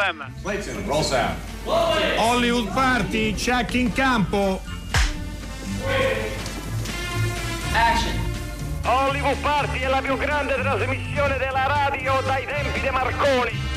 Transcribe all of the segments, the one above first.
No problem. Clayton, roll sound. Hollywood Party, check in campo. Action. Hollywood Party è la più grande trasmissione della radio dai tempi di Marconi.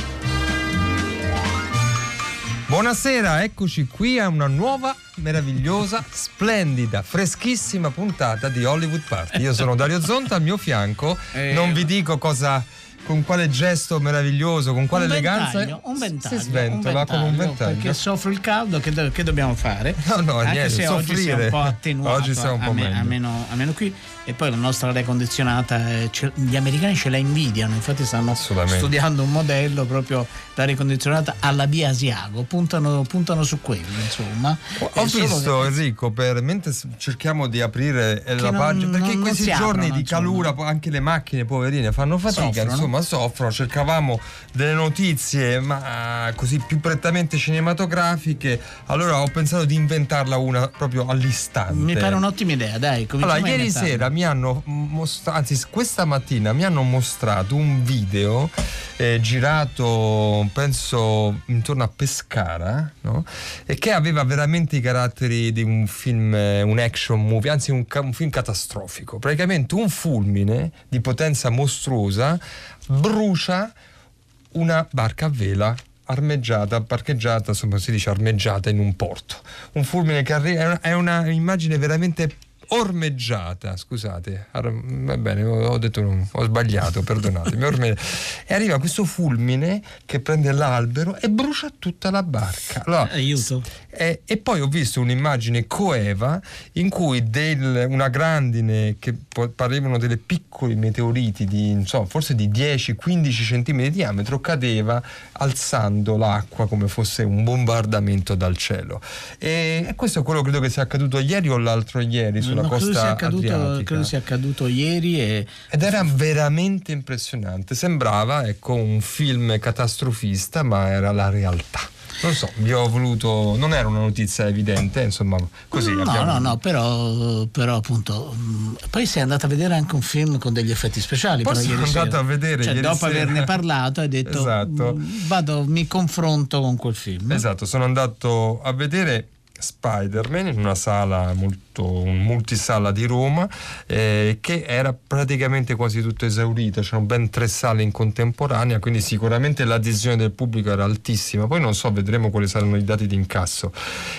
Buonasera, eccoci qui a una nuova, meravigliosa, splendida, freschissima puntata di Hollywood Party. Io sono Dario Zonta, al mio fianco, Eh, non vi dico cosa, con quale gesto meraviglioso, con quale un eleganza. ventaglio, un ventaglio, si sventola un con un ventaglio. Perché soffro il caldo, che, do- che dobbiamo fare? No, no, Anche niente, se oggi si è soffrire. un po' attenuato, Oggi siamo un po' a, me- meglio. almeno, almeno qui. E poi la nostra aria condizionata, eh, ce- gli americani ce la invidiano, infatti stanno studiando un modello proprio l'aria condizionata alla via Asiago, puntano, puntano su quello, insomma. Ho solo visto che- Enrico, per, mentre cerchiamo di aprire la pagina, perché in questi giorni di calura anche le macchine poverine fanno fatica, Soffrono. insomma soffrono, cercavamo delle notizie ma così più prettamente cinematografiche, allora ho pensato di inventarla una proprio all'istante. Mi pare un'ottima idea, dai. Allora, ieri sera mi hanno mostrato, anzi questa mattina mi hanno mostrato un video eh, girato, penso, intorno a Pescara, no? E che aveva veramente i caratteri di un film, eh, un action movie, anzi un, un film catastrofico. Praticamente un fulmine di potenza mostruosa brucia una barca a vela armeggiata, parcheggiata, insomma si dice armeggiata in un porto. Un fulmine che arriva, è una- è una immagine veramente ormeggiata, scusate, ar- va bene, ho detto ho sbagliato, perdonatemi, orme- e arriva questo fulmine che prende l'albero e brucia tutta la barca. Allora, Aiuto. e, e poi ho visto un'immagine coeva in cui del- una grandine che parevano delle piccoli meteoriti di insomma, forse di 10-15 cm di diametro cadeva alzando l'acqua come fosse un bombardamento dal cielo. E, e questo è quello che credo che sia accaduto ieri o l'altro ieri sulla No, credo, costa sia accaduto, credo sia accaduto ieri e Ed era veramente impressionante, sembrava ecco un film catastrofista, ma era la realtà. Non so, vi ho voluto. Non era una notizia evidente, insomma, così no, abbiamo. no, no, però, però appunto. mh, Poi sei andato a vedere anche un film con degli effetti speciali. Poi sono andato a vedere Cioè, dopo sera. averne parlato, hai detto: Esatto. mh, Vado, mi confronto con quel film. Esatto, sono andato a vedere Spider-Man in una sala molto, un multisala di Roma eh, che era praticamente quasi tutto esaurito, c'erano ben tre sale in contemporanea, quindi sicuramente l'adesione del pubblico era altissima, poi non so, vedremo quali saranno i dati di incasso.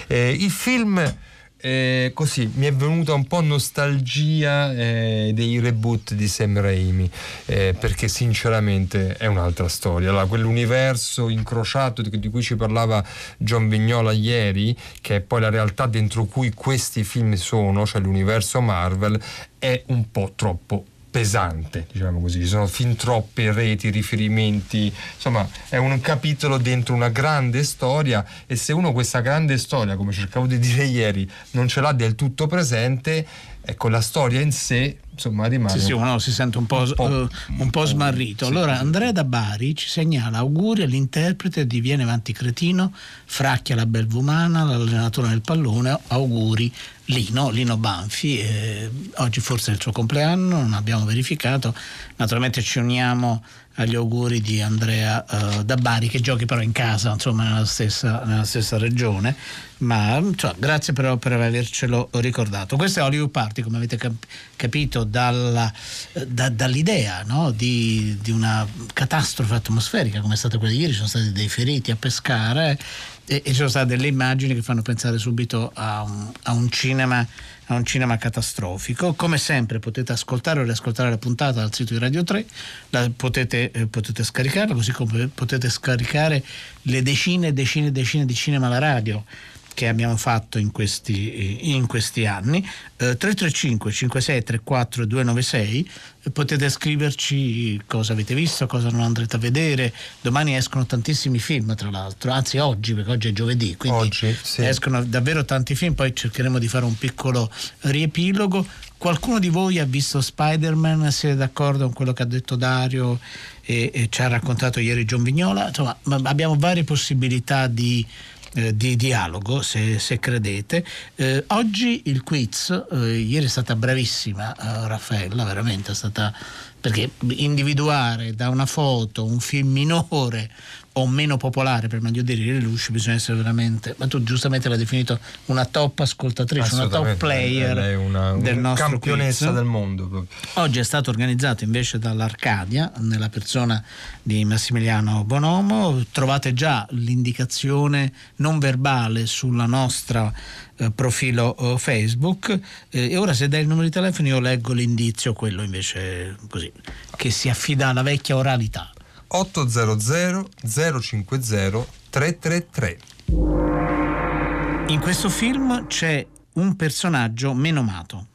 Eh, il film... eh, così mi è venuta un po' nostalgia eh, dei reboot di Sam Raimi eh, perché sinceramente è un'altra storia. Allora, quell'universo incrociato di, di cui ci parlava John Vignola ieri che è poi la realtà dentro cui questi film sono cioè l'universo Marvel è un po' troppo pesante, diciamo così, ci sono fin troppe reti, riferimenti, insomma è un capitolo dentro una grande storia e se uno questa grande storia, come cercavo di dire ieri, non ce l'ha del tutto presente, ecco la storia in sé, insomma rimane... Sì, sì, uno si sente un po', un po'- eh, un po' smarrito. sì, allora. Andrea da Bari ci segnala auguri all'interprete di Viene avanti cretino, Fracchia la belvumana, l'allenatore del pallone, auguri Lino, Lino Banfi. eh, oggi forse è il suo compleanno, non abbiamo verificato. Naturalmente ci uniamo agli auguri di Andrea eh, da che giochi però in casa, insomma nella stessa, nella stessa regione. Ma insomma, grazie però per avercelo ricordato. Questo è Hollywood Party, come avete cap- capito dalla, da- dall'idea no? di, di una catastrofe atmosferica come è stata quella di ieri, ci sono stati dei feriti a Pescara eh, e, e ci sono state delle immagini che fanno pensare subito a un, a un cinema a un cinema catastrofico. Come sempre potete ascoltare o riascoltare la puntata dal sito di Radio 3, la potete, eh, potete scaricarla, così come potete scaricare le decine e decine e decine di cinema alla radio che abbiamo fatto in questi, in questi anni. Eh, 335 5634 296 eh, potete scriverci cosa avete visto, cosa non andrete a vedere. Domani escono tantissimi film, tra l'altro, anzi oggi, perché oggi è giovedì, quindi Oggi, sì. escono davvero tanti film, poi cercheremo di fare un piccolo riepilogo. Qualcuno di voi ha visto Spider-Man? Siete d'accordo con quello che ha detto Dario e, e ci ha raccontato ieri John Vignola? Insomma, ma- abbiamo varie possibilità di, eh, di dialogo, se, se credete. Eh, oggi il quiz, eh, ieri è stata bravissima eh, Raffaella, veramente è stata perché individuare da una foto un film minore o meno popolare, per meglio dire, Lelouch, bisogna essere veramente, ma tu giustamente l'hai definito una top ascoltatrice, una top player è una, del una nostro campionessa quiz. del mondo. proprio. Oggi è stato organizzato invece dall'Arcadia, nella persona di Massimiliano Bonomo. Trovate già l'indicazione non verbale sulla nostra eh, profilo eh, Facebook. Eh, e ora se dai il numero di telefono io leggo l'indizio, quello invece così, che si affida alla vecchia oralità. 800 050 333. In questo film c'è un personaggio menomato.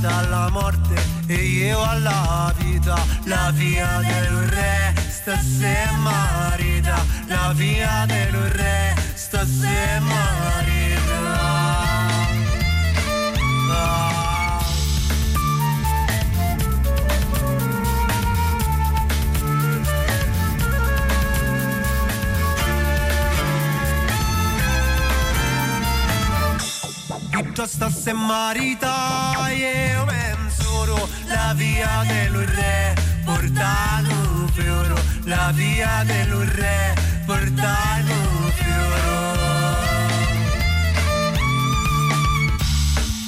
Dalla morte e io alla vita, la via del re sta se marita, la via del re sta se marita. Piuttosto se marita la via del re portano fioro. La via del re portano fioro.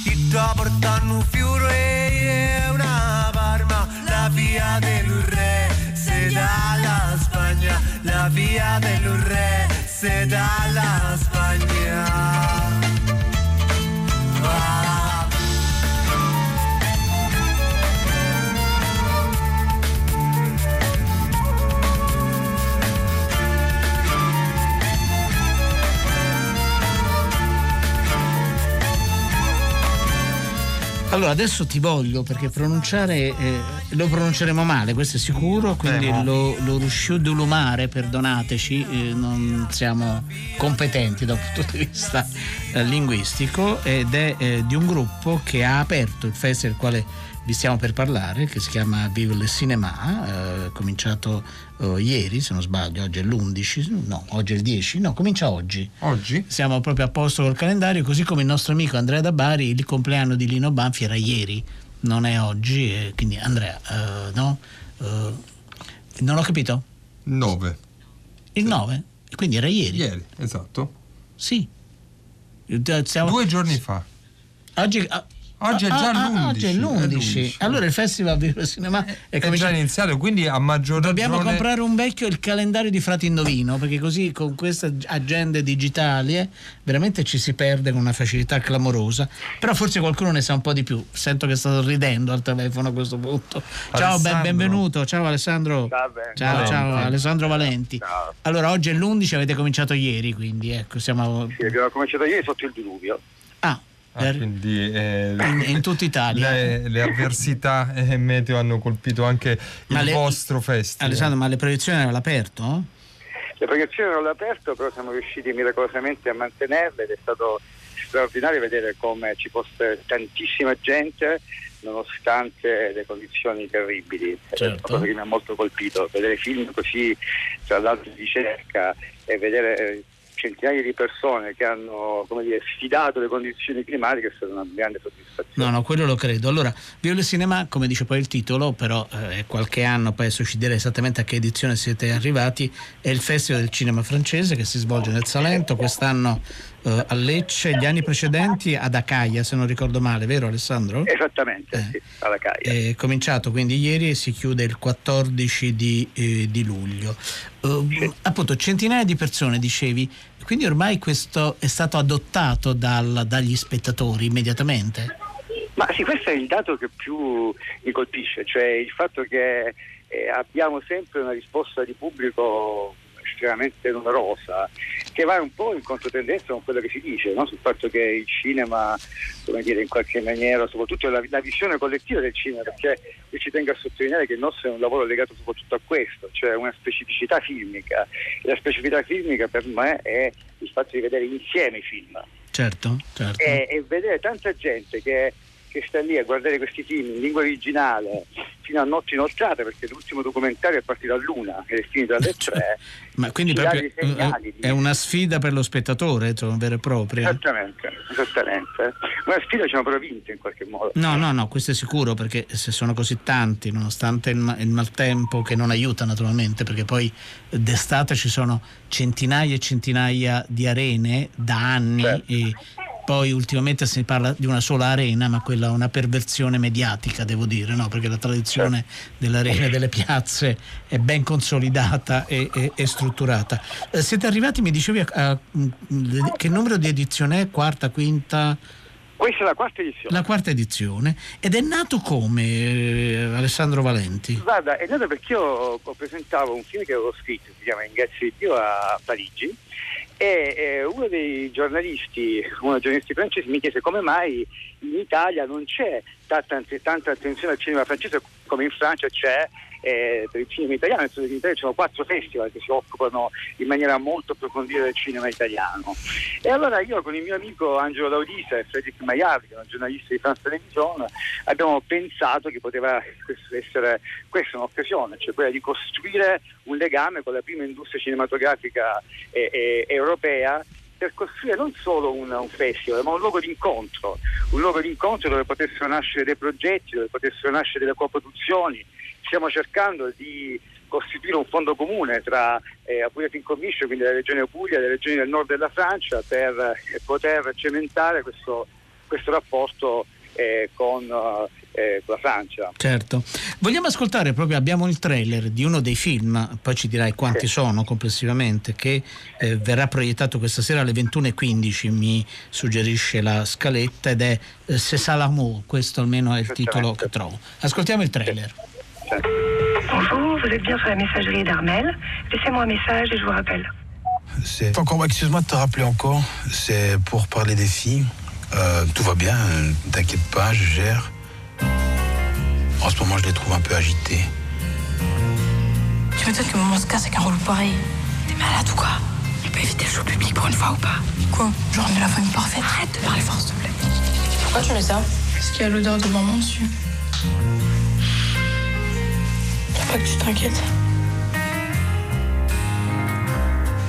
Chi sta portando un fiore e una parma la via del re se dalla Spagna. La via del re se dalla Spagna Allora adesso ti voglio perché pronunciare eh, lo pronunceremo male, questo è sicuro, quindi Eh, lo, lo Rusciù du Lumare, perdonateci, eh, non siamo competenti dal punto di vista eh, linguistico ed è eh, di un gruppo che ha aperto il festival del quale vi stiamo per parlare, che si chiama Vive le Cinema, eh, cominciato eh, ieri se non sbaglio, oggi è l'11, no, oggi è il 10, no, comincia oggi Oggi? siamo proprio a posto col calendario, così come il nostro amico Andrea Dabari, il compleanno di Lino Banfi era ieri, non è oggi, e quindi Andrea, eh, no? Eh, non ho capito? 9. Il 9? Quindi era ieri? Ieri, esatto. Sì. Eh, siamo- Due giorni fa. Oggi, ah, Oggi è già ah, ah, l'11, Oggi è è l'11. l'11. Allora il festival Viva Cinema è È già cominciato. iniziato, quindi a maggior Dobbiamo ragione... comprare un vecchio il calendario di Frati Indovino perché così con queste agende digitali eh, veramente ci si perde con una facilità clamorosa. Però forse qualcuno ne sa un po' di più. Sento che sta ridendo al telefono a questo punto. Ciao, ben- benvenuto. Ciao Alessandro. Ciao, Valenti. ciao Alessandro Valenti. Ciao. Allora oggi è l'11, avete cominciato ieri, quindi ecco, siamo Sì, abbiamo cominciato ieri sotto il diluvio. Ah, quindi eh, in, in tutta Italia. le, le avversità eh, meteo hanno colpito anche Ma il le- vostro festival. Alessandro, ma le proiezioni erano all'aperto? Le proiezioni erano all'aperto, però siamo riusciti miracolosamente a mantenerle ed è stato straordinario vedere come ci fosse tantissima gente nonostante le condizioni terribili. È Certo. una cosa che mi ha molto colpito, vedere film così tra l'altro di ricerca e vedere eh, centinaia di persone che hanno dire, sfidato le condizioni climatiche è stata una grande soddisfazione. No, no, quello lo credo. Allora, Violet Cinema, come dice poi il titolo, però eh, qualche anno, poi adesso ci direi esattamente a che edizione siete arrivati, è il Festival del Cinema francese che si svolge nel Salento, quest'anno eh, a Lecce, gli anni precedenti ad Acaia, se non ricordo male, vero Alessandro? Esattamente, Eh. sì, alla Caia. È cominciato quindi ieri e si chiude il 14 di, eh, di luglio. Eh, Appunto, centinaia di persone, dicevi, quindi ormai questo è stato adottato dal- dagli spettatori immediatamente? Ma sì, questo è il dato che più mi colpisce, cioè il fatto che eh, abbiamo sempre una risposta di pubblico estremamente numerosa, che va un po' in controtendenza con quello che si dice, no? sul fatto che il cinema, come dire, in qualche maniera, soprattutto la, la visione collettiva del cinema, perché io ci tengo a sottolineare che il nostro è un lavoro legato soprattutto a questo, cioè una specificità filmica. E la specificità filmica per me è il fatto di vedere insieme i film Certo, certo. e, e vedere tanta gente che, che sta lì a guardare questi film in lingua originale fino a notti inoltrate perché l'ultimo documentario è partito all'una ed è finito alle tre Ma quindi proprio segnali è una sfida per lo spettatore, insomma, vera e propria. esattamente esattamente una sfida ci hanno però vinto in qualche modo No, no, no, questo è sicuro perché se sono così tanti, nonostante il, ma- il maltempo che non aiuta naturalmente, perché poi d'estate ci sono centinaia e centinaia di arene da anni Certo. e poi ultimamente si parla di una sola arena, ma quella è una perversione mediatica, devo dire, no? perché la tradizione delle arene delle piazze è ben consolidata e, e- e strutturata. Eh, siete arrivati, mi dicevi, a, a- mh, che numero di edizione è? Quarta, quinta? questa è la quarta edizione La quarta edizione ed è nato come eh, Alessandro Valenti? Guarda, è nato perché io ho presentato un film che avevo scritto, si chiama Ingressi di Dio a Parigi e eh, uno dei giornalisti, uno dei giornalisti francesi mi chiese come mai in Italia non c'è tanta, tanta attenzione al cinema francese? Come in Francia c'è eh, per il cinema italiano, in Italia ci sono quattro festival che si occupano in maniera molto approfondita del cinema italiano. E allora io con il mio amico Angelo Laudisa e Frederic Maillard, che è un giornalista di France Television, abbiamo pensato che poteva essere questa un'occasione, cioè quella di costruire un legame con la prima industria cinematografica eh, eh, europea per costruire non solo un, un festival, ma un luogo di incontro, un luogo di incontro dove potessero nascere dei progetti, dove potessero nascere delle coproduzioni. Stiamo cercando di costituire un fondo comune tra eh, Apulia Film Commission, quindi la regione Puglia e le regioni del nord della Francia, per eh, poter cementare questo, questo rapporto eh, con, eh, con la Francia. Certo. Vogliamo ascoltare proprio, abbiamo il trailer di uno dei film, poi ci dirai quanti Sì. sono complessivamente, che eh, verrà proiettato questa sera alle 21.15, mi suggerisce la scaletta, ed è eh, C'est ça l'amour, questo almeno è il titolo che trovo. Ascoltiamo il trailer. Bonjour, vous êtes bien sur la messagerie d'Armel. Laissez-moi un message et je vous rappelle. C'est encore, excuse-moi de te rappeler encore, c'est pour parler des filles. Euh, tout va bien, euh, t'inquiète pas, je gère. En ce moment, je les trouve un peu agitées. Tu m'étonnes que maman se casse avec un relou pareil? T'es malade ou quoi? On peut éviter le show public pour une fois ou pas? Quoi? Genre on est la famille parfaite. Arrête de parler fort, s'il te plaît. Pourquoi tu mets ça? Parce qu'il y a l'odeur de maman dessus. Pas que tu t'inquiètes.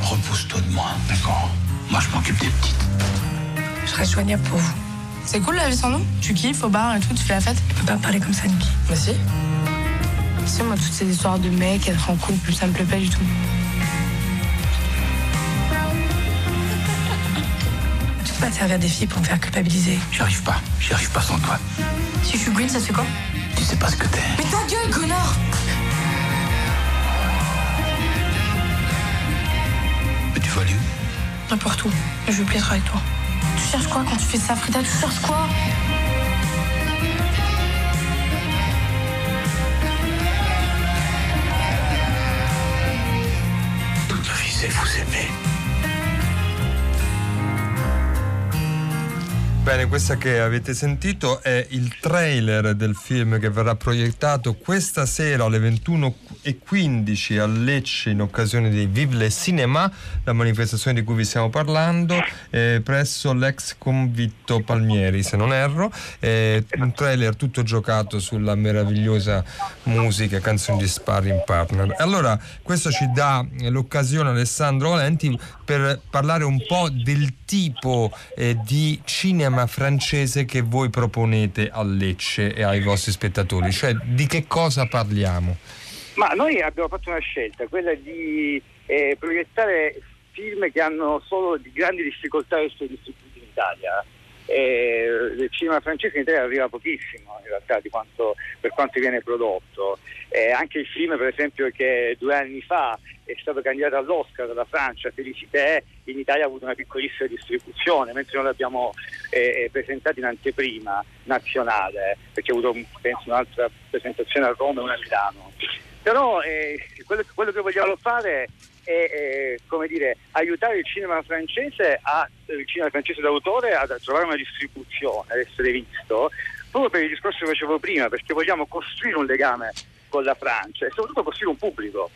Repousse-toi de moi, d'accord? Moi, je m'occupe des petites. Je reste joignable pour vous. C'est cool la vie sans nous? Tu kiffes au bar et tout, tu fais la fête? Tu peux pas me parler comme ça, Niki. Bah si. Tu sais, moi, toutes ces histoires de mecs, être en couple, ça me plaît pas du tout. Tu peux pas te servir des filles pour me faire culpabiliser. J'y arrive pas, j'y arrive pas sans toi. Si je suis Green, ça se fait quoi? Tu sais pas ce que t'es. Mais ta gueule, connard N'importe où. Je veux plus être avec toi. Tu cherches quoi quand tu fais ça, Frida? Tu cherches quoi? Toute ma vie, c'est vous aimer. Bene, questa che avete sentito è il trailer del film che verrà proiettato questa sera alle 21.15 a Lecce in occasione di Vive le Cinema, la manifestazione di cui vi stiamo parlando, eh, presso l'ex convitto Palmieri, se non erro. Eh, un trailer tutto giocato sulla meravigliosa musica e canzoni di Sparring Partner. Allora, questo ci dà l'occasione, Alessandro Valenti, per parlare un po' del tipo eh, di cinema francese che voi proponete a Lecce e ai vostri spettatori, cioè di che cosa parliamo? Ma noi abbiamo fatto una scelta, quella di eh, proiettare film che hanno solo di grandi difficoltà essere distribuiti in Italia. Eh, il cinema francese in Italia arriva pochissimo in realtà quanto, per quanto viene prodotto. Eh, anche il film per esempio che due anni fa è stato candidato all'Oscar dalla Francia, Felicité, in Italia ha avuto una piccolissima distribuzione, mentre noi l'abbiamo eh, presentato in anteprima nazionale, perché ha avuto penso un'altra presentazione a Roma e una a Milano. Però eh, quello, quello, che vogliamo fare è, è come dire, aiutare il cinema francese, a, il cinema francese d'autore a trovare una distribuzione, ad essere visto, proprio per il discorso che facevo prima, perché vogliamo costruire un legame con la Francia e soprattutto costruire un pubblico.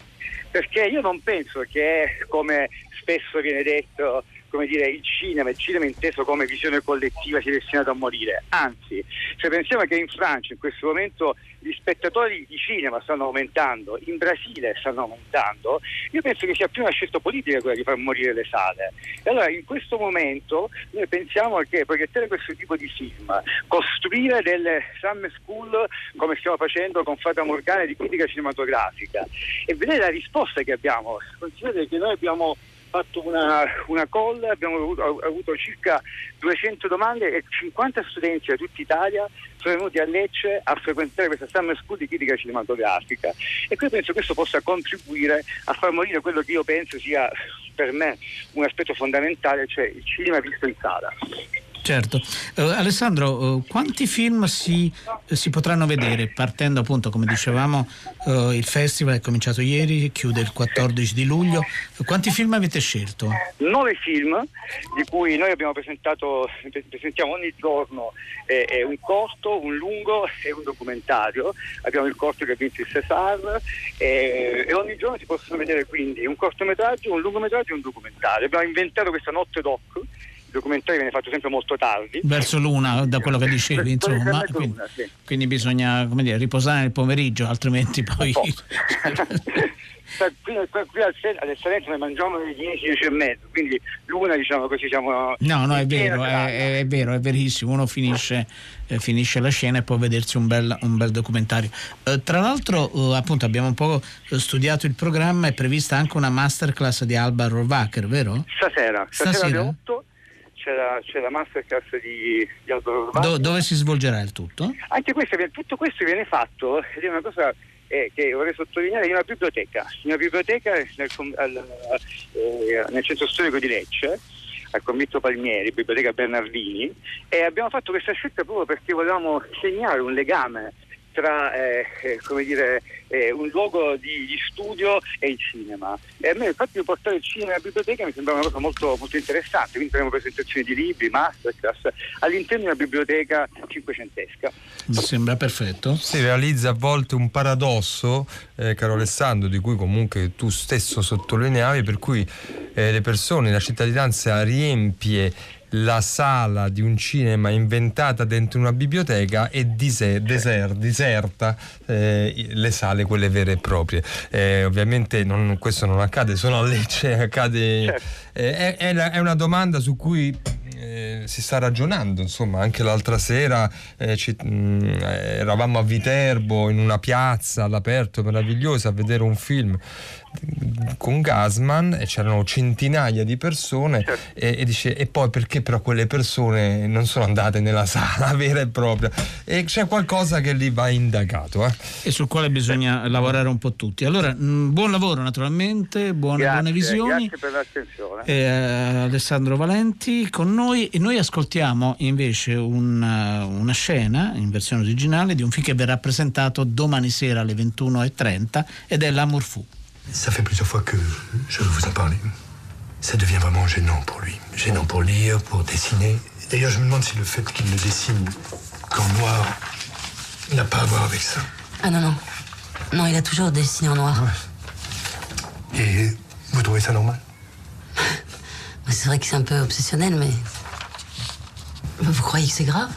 Perché io non penso che, come spesso viene detto, come dire, il cinema, il cinema inteso come visione collettiva sia destinato a morire. Anzi, se pensiamo che in Francia in questo momento gli spettatori di cinema stanno aumentando, in Brasile stanno aumentando, io penso che sia più una scelta politica quella di far morire le sale. E allora in questo momento noi pensiamo che proiettare questo tipo di film, costruire delle summer school come stiamo facendo con Fata Morgana di critica cinematografica e vedere la risposta che abbiamo. Considerate che noi abbiamo fatto una, una call, abbiamo avuto, avuto, circa 200 domande e 50 studenti da tutta Italia sono venuti a Lecce a frequentare questa summer school di critica cinematografica e qui penso che questo possa contribuire a far morire quello che io penso sia per me un aspetto fondamentale, cioè il cinema visto in sala. Certo. Uh, Alessandro, uh, quanti film si, si, potranno vedere? Partendo appunto, come dicevamo, il festival è cominciato ieri, chiude il 14 di luglio. quanti film avete scelto? Nove film, di cui noi abbiamo presentato, presentiamo ogni giorno eh, eh, un corto, un lungo e un documentario. Abbiamo il corto che ha vinto il César eh, e ogni giorno si possono vedere quindi un cortometraggio, un lungometraggio e un documentario. Abbiamo inventato questa notte doc documentario viene fatto sempre molto tardi. Verso l'una, da quello che dicevi, insomma. Quindi, l'una, sì. quindi bisogna dire, riposare nel pomeriggio, altrimenti poi... qui, qui all'eccellenza ne mangiamo alle 10, 10 e mezzo, quindi l'una diciamo così siamo... No, no, è vero, è, è, vero, è verissimo, uno finisce, eh, finisce, la scena e può vedersi un bel, un bel documentario. Eh, tra l'altro eh, appunto abbiamo un po' studiato il programma, è prevista anche una masterclass di Alba Rovacher, vero? Stasera, stasera, stasera? alle 8 c'è la, c'è la masterclass di, di. Do, dove si svolgerà il tutto? Anche questo, tutto questo viene fatto ed è una cosa eh, che vorrei sottolineare in una biblioteca, in una biblioteca nel, al, eh, nel centro storico di Lecce al convitto Palmieri, biblioteca Bernardini e abbiamo fatto questa scelta proprio perché volevamo segnare un legame tra eh, eh dire, eh, un luogo di, di, studio e il cinema. E a me il fatto di portare il cinema alla biblioteca mi sembra una cosa molto, molto interessante, quindi faremo presentazioni di libri, masterclass all'interno di una biblioteca cinquecentesca. Mi sembra perfetto. Si realizza a volte un paradosso, eh, caro Alessandro, di cui comunque tu stesso sottolineavi, per cui eh, le persone, la cittadinanza riempie la sala di un cinema inventata dentro una biblioteca e dise- deser- diserta eh, le sale, quelle vere e proprie. Eh, ovviamente non, questo non accade solo a Lecce, accade, certo. eh, è, è, è, una domanda su cui eh, si sta ragionando, insomma, anche l'altra sera eh, ci, mh, mm, eravamo a Viterbo in una piazza all'aperto meravigliosa a vedere un film con Gasman e c'erano centinaia di persone certo. e, e, dice e poi perché però quelle persone non sono andate nella sala vera e propria e c'è qualcosa che lì va indagato eh? e sul quale bisogna sì. lavorare un po' tutti allora mh, mm, buon lavoro naturalmente buone, grazie, buone visioni grazie per l'attenzione eh, Alessandro Valenti con noi e noi ascoltiamo invece una, una scena in versione originale di un film che verrà presentato domani sera alle 21.30 ed è L'Amour Fou Ça fait plusieurs fois que je veux vous en parler. Ça devient vraiment gênant pour lui. Gênant pour lire, pour dessiner. D'ailleurs, je me demande si le fait qu'il ne dessine qu'en noir n'a pas à voir avec ça. Ah non, non. Non, il a toujours dessiné en noir. Et vous trouvez ça normal? C'est vrai que c'est un peu obsessionnel, mais. Vous croyez que c'est grave?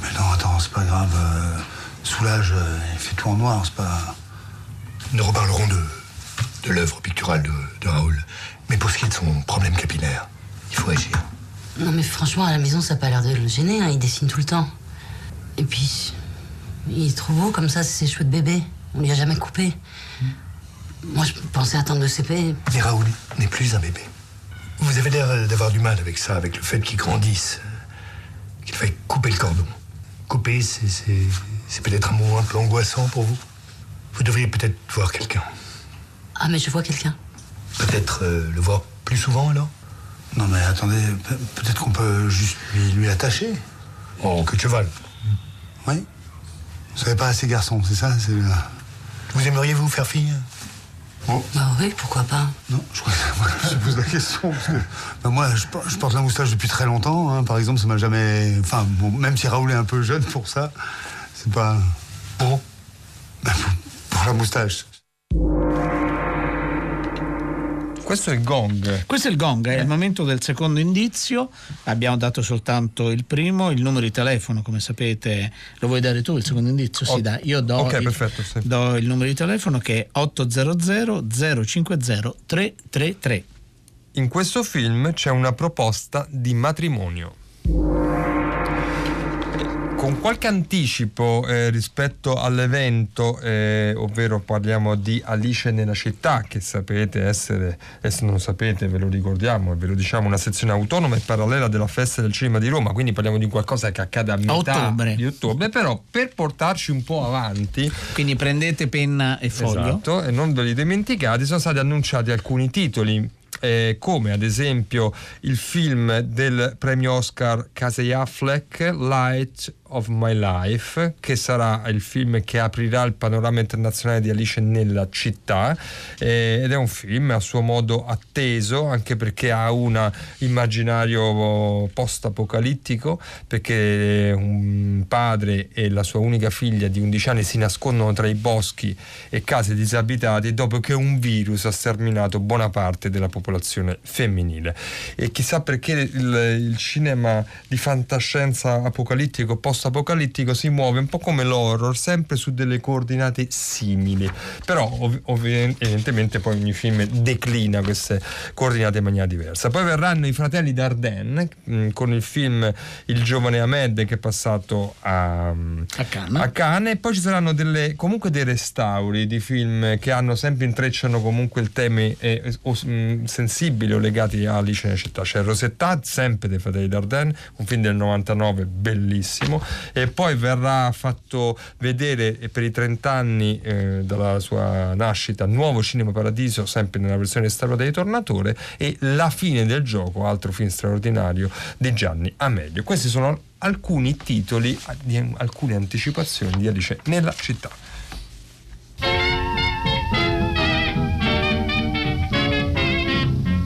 Mais non, attends, c'est pas grave. euh, Soulage, euh, il fait tout en noir, c'est pas. Nous reparlerons de, de l'œuvre picturale de, de Raoul. Mais pour ce qui est de son problème capillaire, il faut agir. Non, mais franchement, à la maison, ça a pas l'air de le gêner. hein, Il dessine tout le temps. Et puis, il est trop beau comme ça, c'est ses cheveux de bébé. On lui a jamais coupé. Moi, je pensais attendre le CP. Mais Raoul n'est plus un bébé. Vous avez l'air d'avoir du mal avec ça, avec le fait qu'il grandisse, qu'il faille couper le cordon. Couper, c'est peut-être un mot un peu angoissant pour vous. Vous devriez peut-être voir quelqu'un. Ah, mais je vois quelqu'un. Peut-être euh, le voir plus souvent alors? Non, mais attendez, pe- peut-être qu'on peut juste lui, lui attacher. Oh, que cheval. Oui. Vous savez pas assez garçon, c'est ça c'est, Vous aimeriez vous faire fille? Bah oui, pourquoi pas Non, je crois que moi, je pose la question. Parce que, ben, moi, je, por- je porte la moustache depuis très longtemps. hein. Par exemple, ça m'a jamais. Enfin, bon, même si Raoul est un peu jeune pour ça, c'est pas. Ben, pour, pour la moustache. Questo è il gong. Questo è il gong, è il momento del secondo indizio. Abbiamo dato soltanto il primo, il numero di telefono, come sapete. Lo vuoi dare tu il secondo indizio? Sì, Oh, dai. Io do, ok, il, perfetto, sì. do il numero di telefono che è 800 050 333. In questo film c'è una proposta di matrimonio. Con qualche anticipo eh, rispetto all'evento, eh, ovvero parliamo di Alice nella città, che sapete essere, e se non sapete ve lo ricordiamo e ve lo diciamo, una sezione autonoma e parallela della festa del cinema di Roma, quindi parliamo di qualcosa che accade a metà ottobre. di ottobre, però per portarci un po' avanti, Quindi prendete penna e foglio. Esatto, e non ve li dimenticate, sono stati annunciati alcuni titoli. eh, come ad esempio il film del premio Oscar Casey Affleck Light of My Life che sarà il film che aprirà il panorama internazionale di Alice nella città eh, ed è un film a suo modo atteso anche perché ha un immaginario post-apocalittico perché un padre e la sua unica figlia di 11 anni si nascondono tra i boschi e case disabitati dopo che un virus ha sterminato buona parte della popolazione femminile. E chissà perché il, il cinema di fantascienza apocalittico post-apocalittico si muove un po' come l'horror sempre su delle coordinate simili. Però ov- ovvi- evidentemente poi ogni film declina queste coordinate in maniera diversa. Poi verranno i fratelli Dardenne mh, con il film Il giovane Ahmed che è passato a, A Cannes. a Cannes. E poi ci saranno delle, comunque dei restauri di film che hanno sempre intrecciano comunque il temi eh, o, mh, sensibili o legati a Alice nella città. C'è Rosetta sempre dei fratelli Dardenne un film del 99 bellissimo e poi verrà fatto vedere eh, per i 30 anni eh, dalla sua nascita Nuovo Cinema Paradiso sempre nella versione restaurata di Tornatore e La fine del gioco altro film straordinario di Gianni Amelio. Questi sono alcuni titoli alcune anticipazioni di Alice nella città.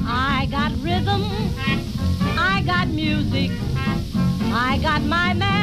I got rhythm, I got music, I got my man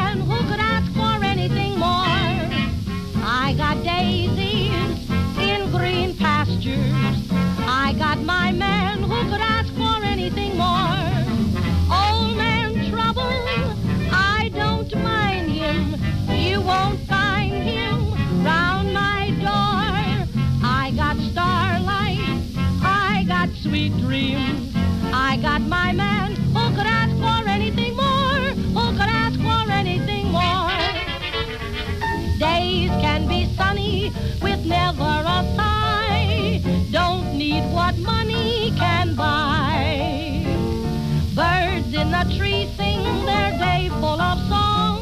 the tree sing their day full of song.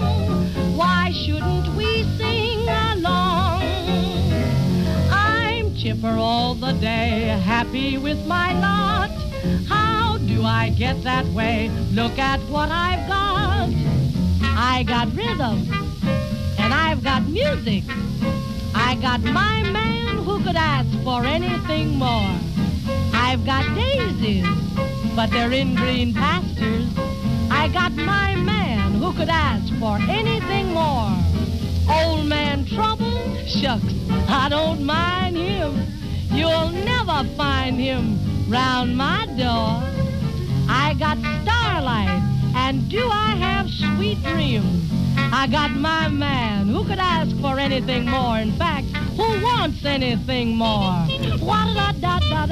Why shouldn't we sing along? I'm chipper all the day, happy with my lot. How do I get that way? Look at what I've got. I got rhythm, and I've got music. I got my man who could ask for anything more. I've got daisies, but they're in green pastures. I got my man who could ask for anything more. Old man trouble, shucks, I don't mind him. You'll never find him round my door. I got starlight, and do I have sweet dreams? I got my man who could ask for anything more. In fact, who wants anything more? What da da da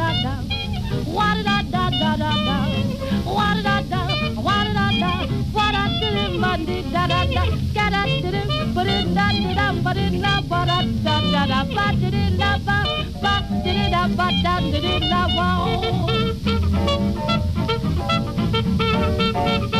ba da da da da. Ba da da da ba. Ba da da da ba da da da da Oh,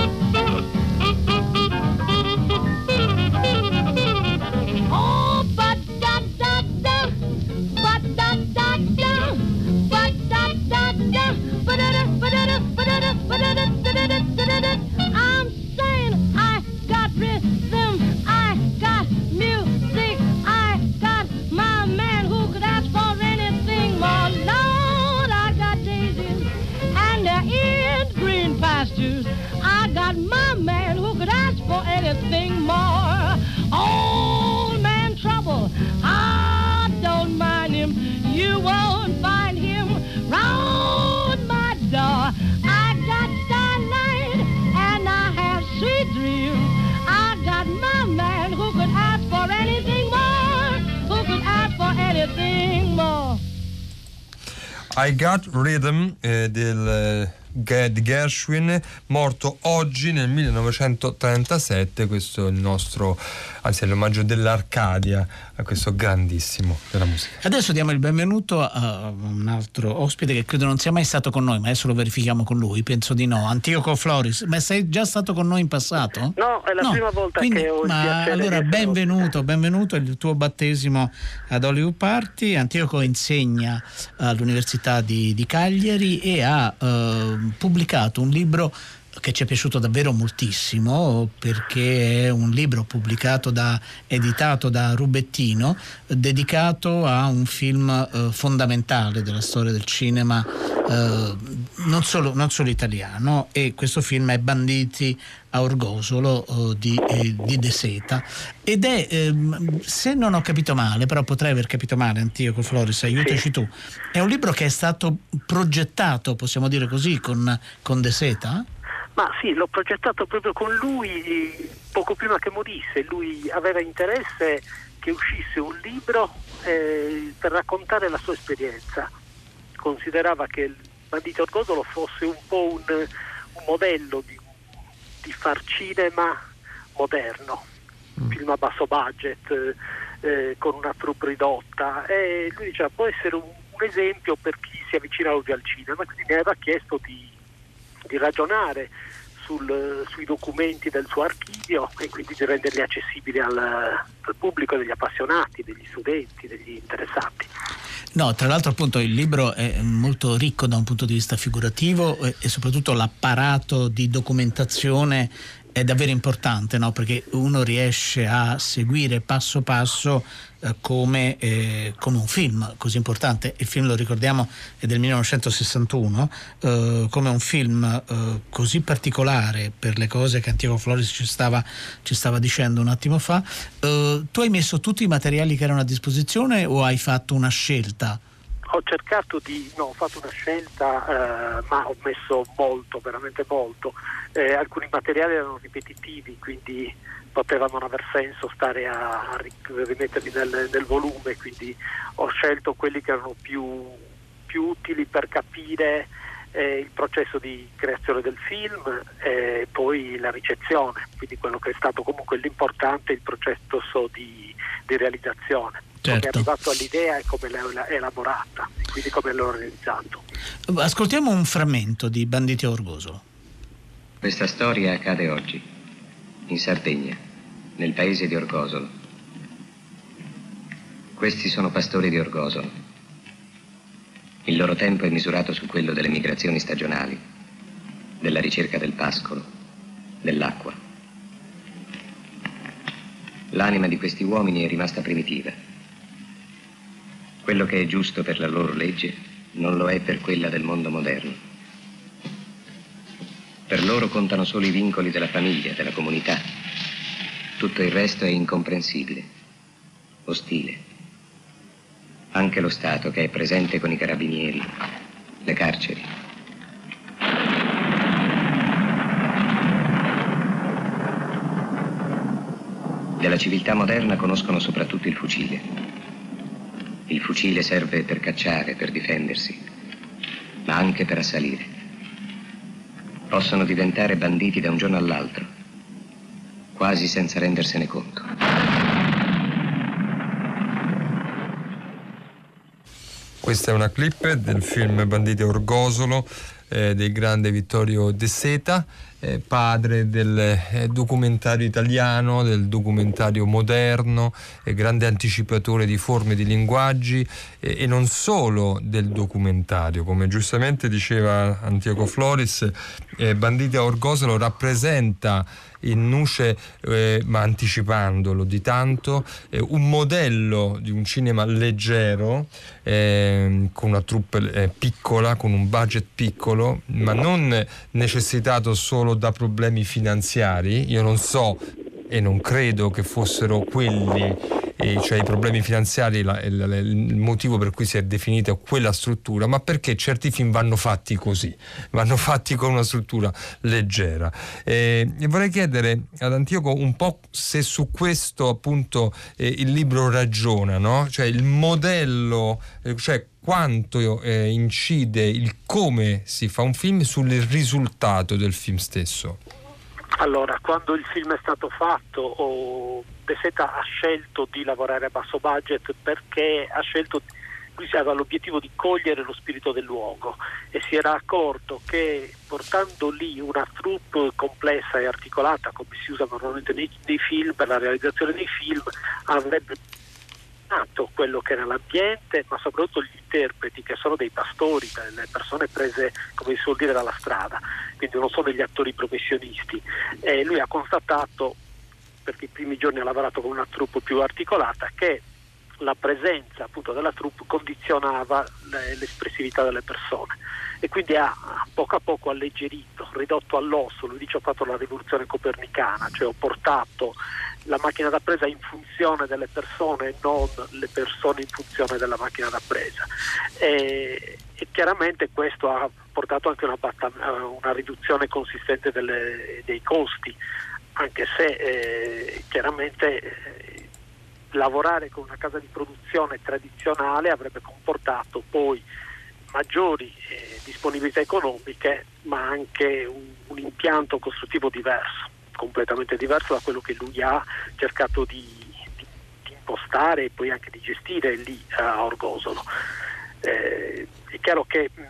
I Got Rhythm eh, del, eh, Ge- di Gershwin, morto oggi nel 1937. Questo è il nostro, anzi, è l'omaggio dell'Arcadia a questo grandissimo della musica. Adesso diamo il benvenuto a un altro ospite che credo non sia mai stato con noi, ma adesso lo verifichiamo con lui, penso di no. Antioco Floris, ma sei già stato con noi in passato? No, è la prima volta Quindi, che ho ma allora benvenuto, benvenuto è il tuo battesimo ad Hollywood Party. Antioco insegna all'Università di, di Cagliari e ha eh, pubblicato un libro che ci è piaciuto davvero moltissimo perché è un libro pubblicato da, editato da Rubettino dedicato a un film eh, fondamentale della storia del cinema eh, non, solo, non solo italiano e questo film è Banditi a Orgosolo eh, di, eh, di De Seta ed è ehm, se non ho capito male però potrei aver capito male Antioco Floris aiutaci tu è un libro che è stato progettato possiamo dire così con, con De Seta? Ma sì, l'ho progettato proprio con lui poco prima che morisse. Lui aveva interesse che uscisse un libro eh, per raccontare la sua esperienza. Considerava che il Bandito Orgosolo fosse un po' un, un modello di, di, far cinema moderno, un film a basso budget, eh, con una troupe ridotta. E lui diceva può essere un, un esempio per chi si avvicina oggi al cinema, quindi mi aveva chiesto di di ragionare sul, sui documenti del suo archivio e quindi di renderli accessibili al, al pubblico, degli appassionati, degli studenti, degli interessati. No, tra l'altro appunto il libro è molto ricco da un punto di vista figurativo e, e soprattutto l'apparato di documentazione è davvero importante, no? perché uno riesce a seguire passo passo eh, come, eh, come, un film così importante. Il film, lo ricordiamo, è del 1961, eh, come un film eh, così particolare per le cose che Antioco Floris ci stava, ci stava dicendo un attimo fa. Eh, tu hai messo tutti i materiali che erano a disposizione o hai fatto una scelta? Ho cercato di, no, ho fatto una scelta, eh, ma ho messo molto, veramente molto. Eh, alcuni materiali erano ripetitivi, quindi poteva non aver senso stare a, a rimetterli nel, nel, volume, quindi ho scelto quelli che erano più, più utili per capire eh, il processo di creazione del film e poi la ricezione, quindi quello che è stato comunque l'importante, il processo di, di realizzazione certo. come è arrivato all'idea e come l'ha elaborata, e quindi come l'ho realizzato. Ascoltiamo un frammento di Banditi a Orgosolo. Questa storia accade oggi, in Sardegna, nel paese di Orgosolo. Questi sono pastori di Orgosolo. Il loro tempo è misurato su quello delle migrazioni stagionali, della ricerca del pascolo, dell'acqua. L'anima di questi uomini è rimasta primitiva. Quello che è giusto per la loro legge non lo è per quella del mondo moderno. Per loro contano solo i vincoli della famiglia, della comunità. Tutto il resto è incomprensibile, ostile. Anche lo Stato che è presente con i carabinieri, le carceri. Della civiltà moderna conoscono soprattutto il fucile. Il fucile serve per cacciare, per difendersi, ma anche per assalire. Possono diventare banditi da un giorno all'altro, quasi senza rendersene conto. Questa è una clip del film Banditi Orgosolo eh, del grande Vittorio De Seta, eh, padre del eh, documentario italiano, del documentario moderno, eh, grande anticipatore di forme di linguaggi eh, e non solo del documentario, come giustamente diceva Antioco Floris, eh, Banditi a Orgosolo rappresenta in Nuce, eh, ma anticipandolo di tanto, eh, un modello di un cinema leggero, eh, con una troupe eh, piccola, con un budget piccolo, ma non necessitato solo da problemi finanziari. Io non so e non credo che fossero quelli, cioè i problemi finanziari, la, il, il, motivo per cui si è definita quella struttura, ma perché certi film vanno fatti così, vanno fatti con una struttura leggera. Eh, e vorrei chiedere ad Antioco un po' se su questo appunto eh, il libro ragiona, no? cioè il modello, eh, cioè quanto eh, incide il come si fa un film sul risultato del film stesso. Allora, quando il film è stato fatto, oh, De Seta ha scelto di lavorare a basso budget perché ha scelto, lui aveva l'obiettivo di cogliere lo spirito del luogo e si era accorto che portando lì una troupe complessa e articolata, come si usa normalmente nei, nei film, per la realizzazione dei film, avrebbe quello che era l'ambiente, ma soprattutto gli interpreti che sono dei pastori, delle persone prese, come si suol dire, dalla strada, quindi non sono degli attori professionisti. E lui ha constatato, perché i primi giorni ha lavorato con una troupe più articolata, che la presenza appunto della troupe condizionava l'espressività delle persone e quindi ha poco a poco alleggerito, ridotto all'osso, lui dice ho fatto la rivoluzione copernicana, cioè ho portato la macchina da presa in funzione delle persone e non le persone in funzione della macchina da presa. E, e chiaramente questo ha portato anche una, una riduzione consistente delle, dei costi, anche se eh, chiaramente eh, lavorare con una casa di produzione tradizionale avrebbe comportato poi maggiori eh, disponibilità economiche ma anche un, un impianto costruttivo diverso completamente diverso da quello che lui ha cercato di, impostare e poi anche di gestire lì a Orgosolo. Eh, è chiaro che mh,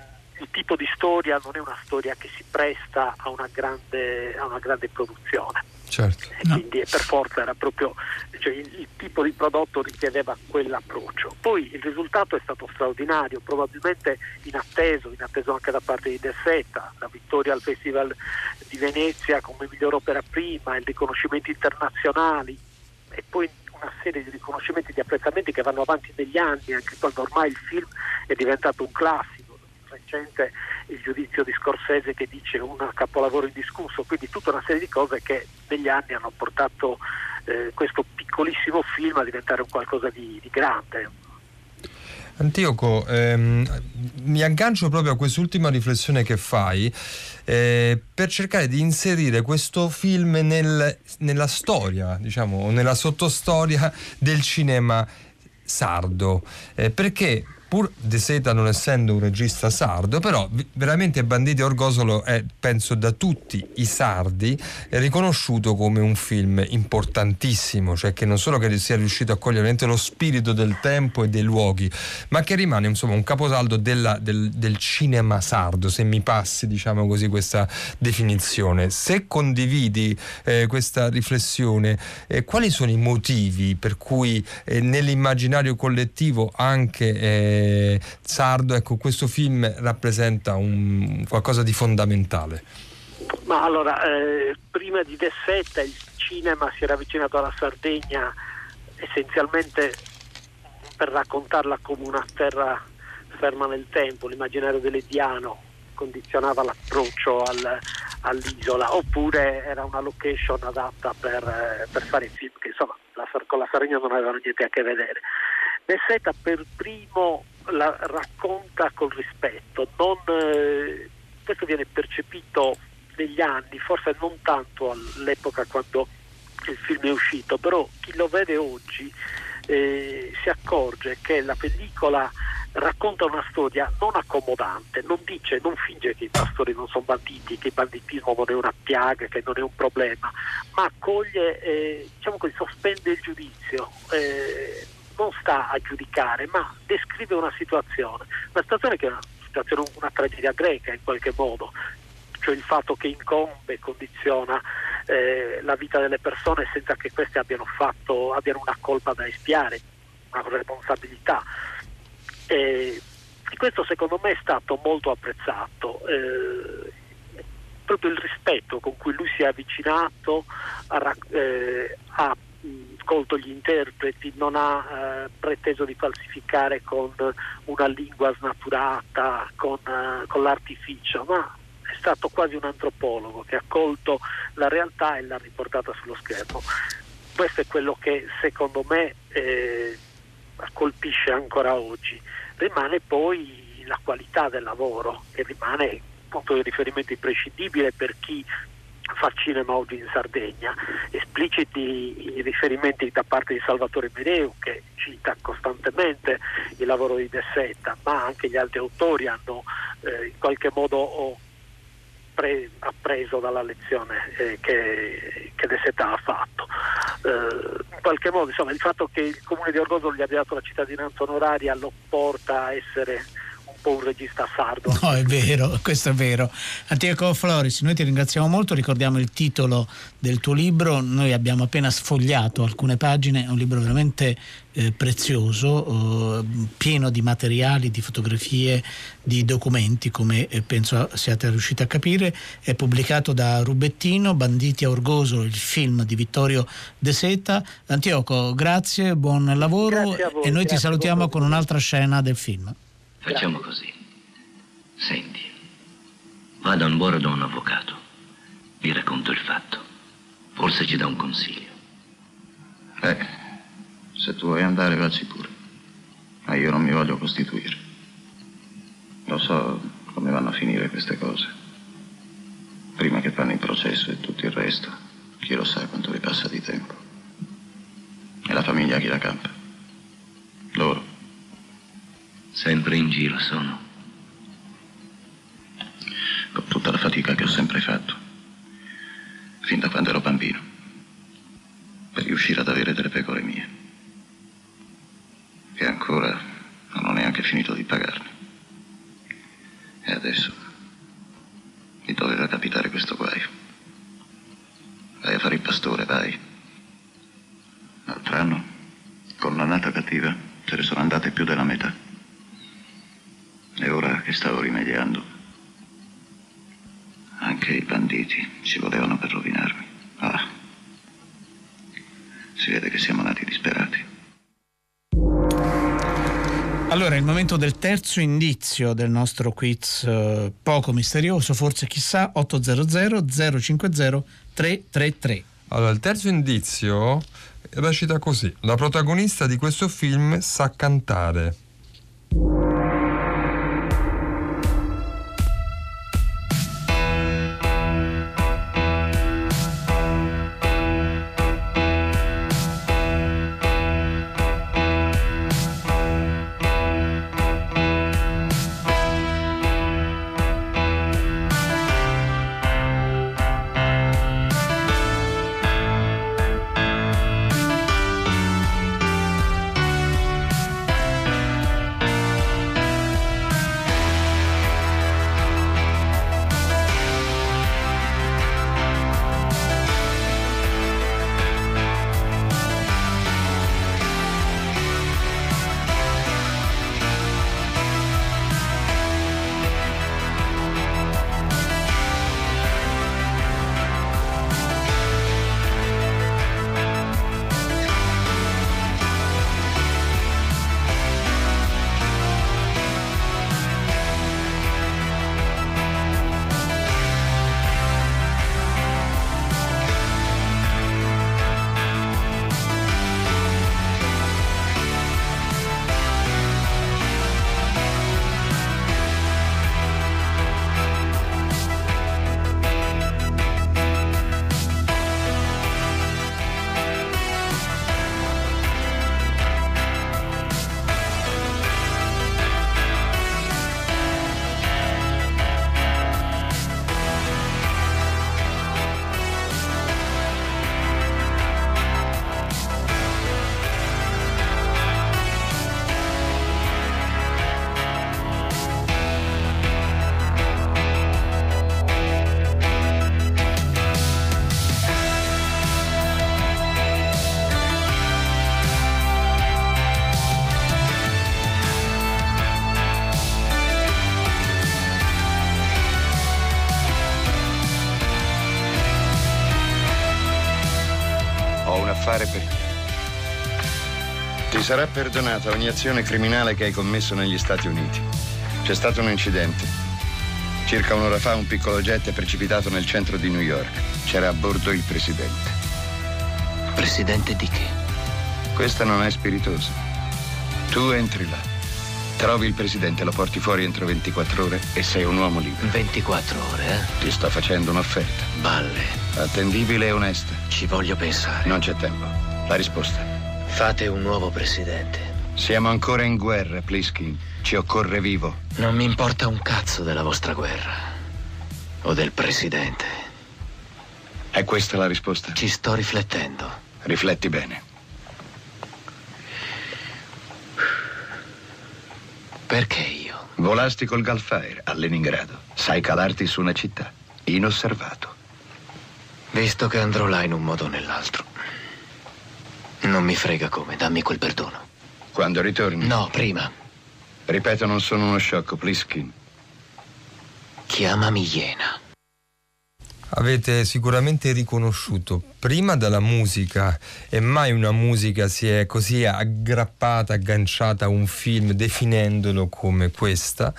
il tipo di storia non è una storia che si presta a una grande, a una grande produzione. Certo. No. Quindi per forza era proprio cioè, il, il, tipo di prodotto richiedeva quell'approccio. Poi il risultato è stato straordinario, probabilmente inatteso, inatteso anche da parte di De Seta, la vittoria al Festival di Venezia come miglior opera prima, i riconoscimenti internazionali e poi una serie di riconoscimenti di apprezzamenti che vanno avanti negli anni, anche quando ormai il film è diventato un classico recente il giudizio di Scorsese che dice un capolavoro indiscusso, quindi tutta una serie di cose che negli anni hanno portato eh, questo piccolissimo film a diventare un qualcosa di, di grande. Antioco, ehm, mi aggancio proprio a quest'ultima riflessione che fai eh, per cercare di inserire questo film nel, nella storia, diciamo, nella sottostoria del cinema sardo, eh, perché pur De Seta non essendo un regista sardo, però veramente Banditi Orgosolo è, penso, da tutti i sardi riconosciuto come un film importantissimo, cioè che non solo che sia riuscito a cogliere lo spirito del tempo e dei luoghi, ma che rimane insomma un caposaldo della, del, del, cinema sardo, se mi passi diciamo così questa definizione. Se condividi eh, questa riflessione, eh, quali sono i motivi per cui eh, nell'immaginario collettivo anche sardo, ecco, questo film rappresenta un, qualcosa di fondamentale. Ma allora, eh, prima di De Setta il cinema si era avvicinato alla Sardegna essenzialmente per raccontarla come una terra ferma nel tempo, l'immaginario dell'Ediano condizionava l'approccio al, all'isola, oppure era una location adatta per, eh, per fare film che insomma la, con la Sardegna non avevano niente a che vedere. Bessetta per primo la racconta col rispetto, non, eh, questo viene percepito negli anni, forse non tanto all'epoca quando il film è uscito, però chi lo vede oggi eh, si accorge che la pellicola racconta una storia non accomodante, non dice, non finge che i pastori non sono banditi, che il banditismo non è una piaga, che non è un problema, ma accoglie, eh, diciamo così, sospende il giudizio, eh, non sta a giudicare, ma descrive una situazione, una situazione che è una, situazione, una tragedia greca in qualche modo, cioè il fatto che incombe e condiziona eh, la vita delle persone senza che queste abbiano, fatto, abbiano una colpa da espiare, una responsabilità. E questo secondo me è stato molto apprezzato. Eh, proprio il rispetto con cui lui si è avvicinato, ha, eh, ha colto gli interpreti, non ha eh, preteso di falsificare con una lingua snaturata, con, eh, con l'artificio, ma è stato quasi un antropologo che ha colto la realtà e l'ha riportata sullo schermo. Questo è quello che secondo me eh, colpisce ancora oggi. Rimane poi la qualità del lavoro, che rimane un punto di riferimento imprescindibile per chi fa cinema oggi in Sardegna, espliciti i riferimenti da parte di Salvatore Meneu che cita costantemente il lavoro di De Setta, ma anche gli altri autori hanno eh, in qualche modo pre- appreso dalla lezione eh, che, che De Setta ha fatto. Eh, in qualche modo insomma, il fatto che il comune di Orgoso gli abbia dato la cittadinanza onoraria lo porta a essere po' un regista sardo. No, è vero, questo è vero. Antioco Floris, noi ti ringraziamo molto, ricordiamo il titolo del tuo libro, noi abbiamo appena sfogliato alcune pagine, è un libro veramente eh, prezioso, eh, pieno di materiali, di fotografie, di documenti, come eh, penso siate riusciti a capire, è pubblicato da Rubettino, Banditi a Orgoso, il film di Vittorio De Seta. Antioco, grazie, buon lavoro Grazie a voi, e noi ti salutiamo con un'altra scena del film. Facciamo così. Senti, vado a un buon da un avvocato. Gli racconto il fatto. Forse ci dà un consiglio. Eh, se tu vuoi andare, vacci pure. Ma io non mi voglio costituire. Lo so come vanno a finire queste cose. Prima che fanno il processo e tutto il resto, chi lo sa quanto vi passa di tempo. E la famiglia chi la campa? Loro. Sempre in giro sono. Con tutta la fatica che ho sempre fatto. Fin da quando ero bambino. Per riuscire ad avere delle pecore mie. E ancora non ho neanche finito di pagarne. E adesso mi doveva capitare questo guaio. Vai a fare il pastore, vai. L'altro anno, con l'annata cattiva, se ne sono andate più della metà. E ora che stavo rimediando, anche i banditi ci volevano per rovinarmi. Ah, si vede che siamo nati disperati. Allora, è il momento del terzo indizio del nostro quiz eh, poco misterioso, forse chissà, 800 050 333. Allora, il terzo indizio recita così: La protagonista di questo film sa cantare. Sarà perdonata ogni azione criminale che hai commesso negli Stati Uniti. C'è stato un incidente. Circa un'ora fa un piccolo jet è precipitato nel centro di New York. C'era a bordo il presidente. Presidente di che? Questa non è spiritosa. Tu entri là. Trovi il presidente, lo porti fuori entro 24 ore e sei un uomo libero. 24 ore, eh? Ti sto facendo un'offerta. Balle. Attendibile e onesta. Ci voglio pensare. Non c'è tempo. La risposta. Fate un nuovo presidente. Siamo ancora in guerra, Pliskin. Ci occorre vivo. Non mi importa un cazzo della vostra guerra. O del presidente. È questa la risposta? Ci sto riflettendo. Rifletti bene. Perché io? Volasti col Galfire a Leningrado. Sai calarti su una città. Inosservato. Visto che andrò là in un modo o nell'altro. Non mi frega come, dammi quel perdono. Quando ritorni? No, prima. Ripeto, non sono uno sciocco, Pliskin. Chiamami Iena. Avete sicuramente riconosciuto prima dalla musica e mai una musica si è così aggrappata, agganciata a un film definendolo come questa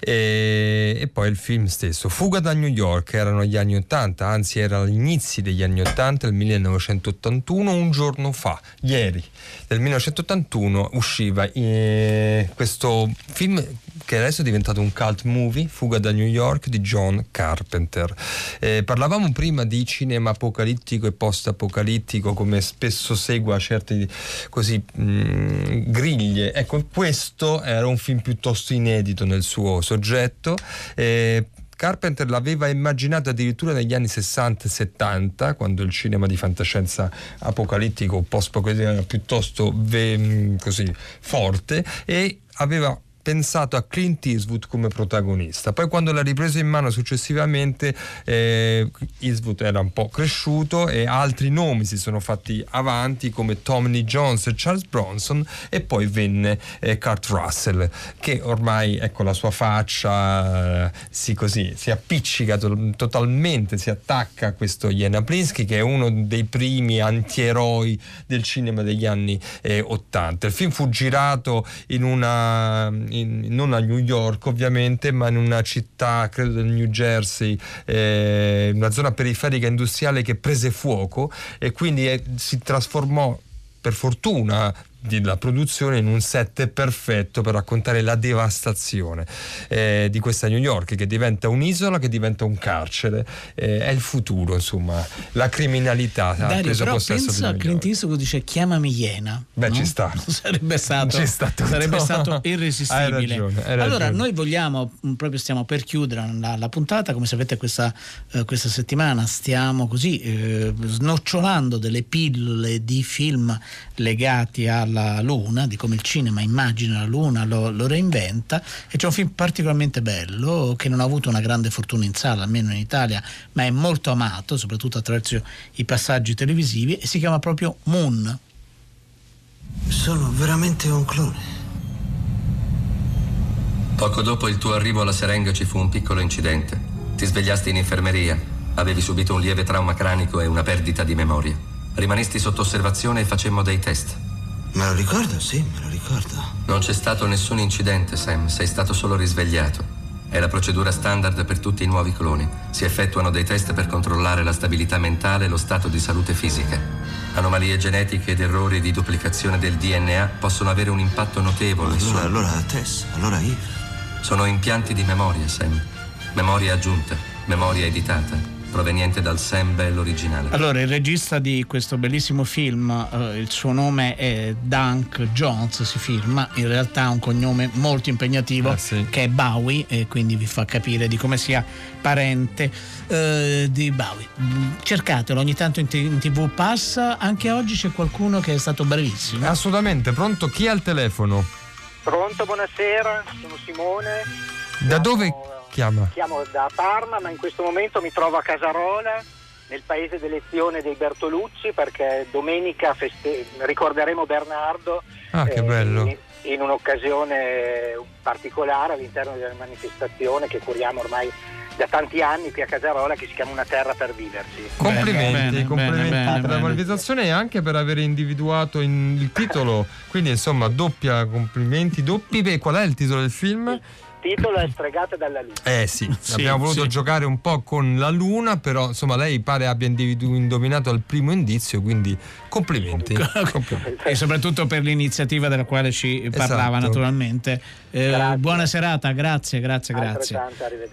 e, e, poi il film stesso. Fuga da New York erano gli anni 80, anzi era agli inizi degli anni 80, il 1981, un giorno fa, ieri del 1981 usciva eh, questo film che adesso è diventato un cult movie, Fuga da New York di John Carpenter. Eh, parlavamo prima di cinema apocalittico e post-apocalittico, come spesso segue a certe così, mh, griglie. Ecco, questo era un film piuttosto inedito nel suo soggetto. Eh, Carpenter l'aveva immaginato addirittura negli anni 60 e 70, quando il cinema di fantascienza apocalittico post-apocalittico era piuttosto ve- così forte e aveva pensato a Clint Eastwood come protagonista. Poi quando l'ha ripreso in mano successivamente eh, Eastwood era un po' cresciuto e altri nomi si sono fatti avanti come Tommy Jones e Charles Bronson e poi venne eh, Kurt Russell che ormai ecco la sua faccia eh, si, così, si appiccica to- totalmente, si attacca a questo Jena Plinsky che è uno dei primi antieroi del cinema degli anni eh, 80. Il film fu girato in una non a New York ovviamente, ma in una città, credo del New Jersey, eh, una zona periferica industriale che prese fuoco e quindi eh, si trasformò per fortuna della produzione in un set perfetto per raccontare la devastazione eh, di questa New York che diventa un'isola, che diventa un carcere. Eh, è il futuro, insomma. La criminalità Dario, ha preso però possesso pensa di Clint. Eastwood dice chiamami Iena. Beh, no? ci sta. Sarebbe stato, Ci sta sarebbe stato Hai irresistibile. ragione, hai allora, ragione. noi vogliamo, mh, proprio stiamo per chiudere la, la puntata, come sapete questa, eh, questa settimana stiamo così eh, snocciolando delle pillole di film legati alla Luna, di come il cinema immagina la Luna, lo, lo reinventa e c'è un film particolarmente bello che non ha avuto una grande fortuna in sala, almeno in Italia, ma è molto amato, soprattutto attraverso i passaggi televisivi e si chiama proprio Moon. Sono veramente un clone. Poco dopo il tuo arrivo alla Serenga ci fu un piccolo incidente. Ti svegliasti in infermeria, avevi subito un lieve trauma cranico e una perdita di memoria. Rimanisti sotto osservazione e facemmo dei test. Me lo ricordo, sì, me lo ricordo. Non c'è stato nessun incidente, Sam, sei stato solo risvegliato. È la procedura standard per tutti i nuovi cloni. Si effettuano dei test per controllare la stabilità mentale e lo stato di salute fisica. Anomalie genetiche ed errori di duplicazione del DNA possono avere un impatto notevole Allora, su... allora Tess, allora io. Sono impianti di memoria, Sam. Memoria aggiunta, memoria editata, proveniente dal Sam Bell originale. Allora, il regista di questo bellissimo film, eh, il suo nome è Dunk Jones, si firma, in realtà ha un cognome molto impegnativo che è Bowie e quindi vi fa capire di come sia parente eh, di Bowie. Mm, Cercatelo, ogni tanto in, t- in tv passa, anche oggi c'è qualcuno che è stato bravissimo. Assolutamente, pronto? Chi ha il telefono? Pronto, buonasera, sono Simone. Da dove chiama? Chiamo da Parma, ma in questo momento mi trovo a Casarola, nel paese d'elezione dei Bertolucci, perché domenica feste- ricorderemo Bernardo Ah, che eh, bello. in, in un'occasione particolare all'interno della manifestazione che curiamo ormai da tanti anni qui a Casarola che si chiama Una terra per viverci. Complimenti, Bene, complimenti bene, bene, per la manifestazione e anche per aver individuato in- il titolo. Quindi, insomma, doppia complimenti, doppi. Beh, qual è il titolo del film? Il titolo è Stregate dalla Luna. Eh sì, Sì, abbiamo voluto sì. giocare un po' con la luna, però insomma lei pare abbia individu- indovinato al primo indizio, quindi complimenti. Complimenti. E soprattutto per l'iniziativa della quale ci parlava Esatto. naturalmente. Eh, buona serata, grazie, grazie, grazie.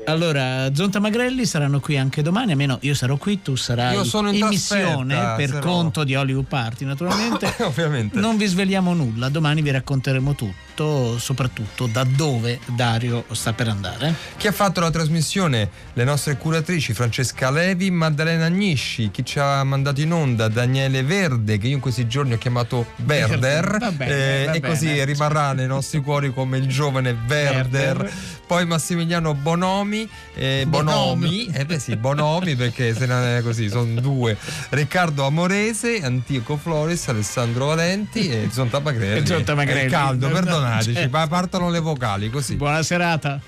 Allora, Zonta Magrelli saranno qui anche domani, almeno io sarò qui, tu sarai Io sono in missione per sarò- conto di Hollywood Party, naturalmente. Ovviamente. Non vi sveliamo nulla, domani vi racconteremo tutto, soprattutto da dove Dario sta per andare. Chi ha fatto la trasmissione? Le nostre curatrici Francesca Levi, Maddalena Agnisci, chi ci ha mandato in onda? Daniele Verde, che io in questi giorni ho chiamato Verder, Va bene, eh, va e così bene. rimarrà nei nostri cuori come il giovane Verder. Verder. Poi Massimiliano Bonomi, eh, Bonomi, eh beh sì, Bonomi perché se non è così, sono due. Riccardo Amorese, Antico Floris, Alessandro Valenti e Zonta Magrelli. E Zonta Magrelli. È caldo, perdonateci, Certo. ma partono le vocali così. Buona serata.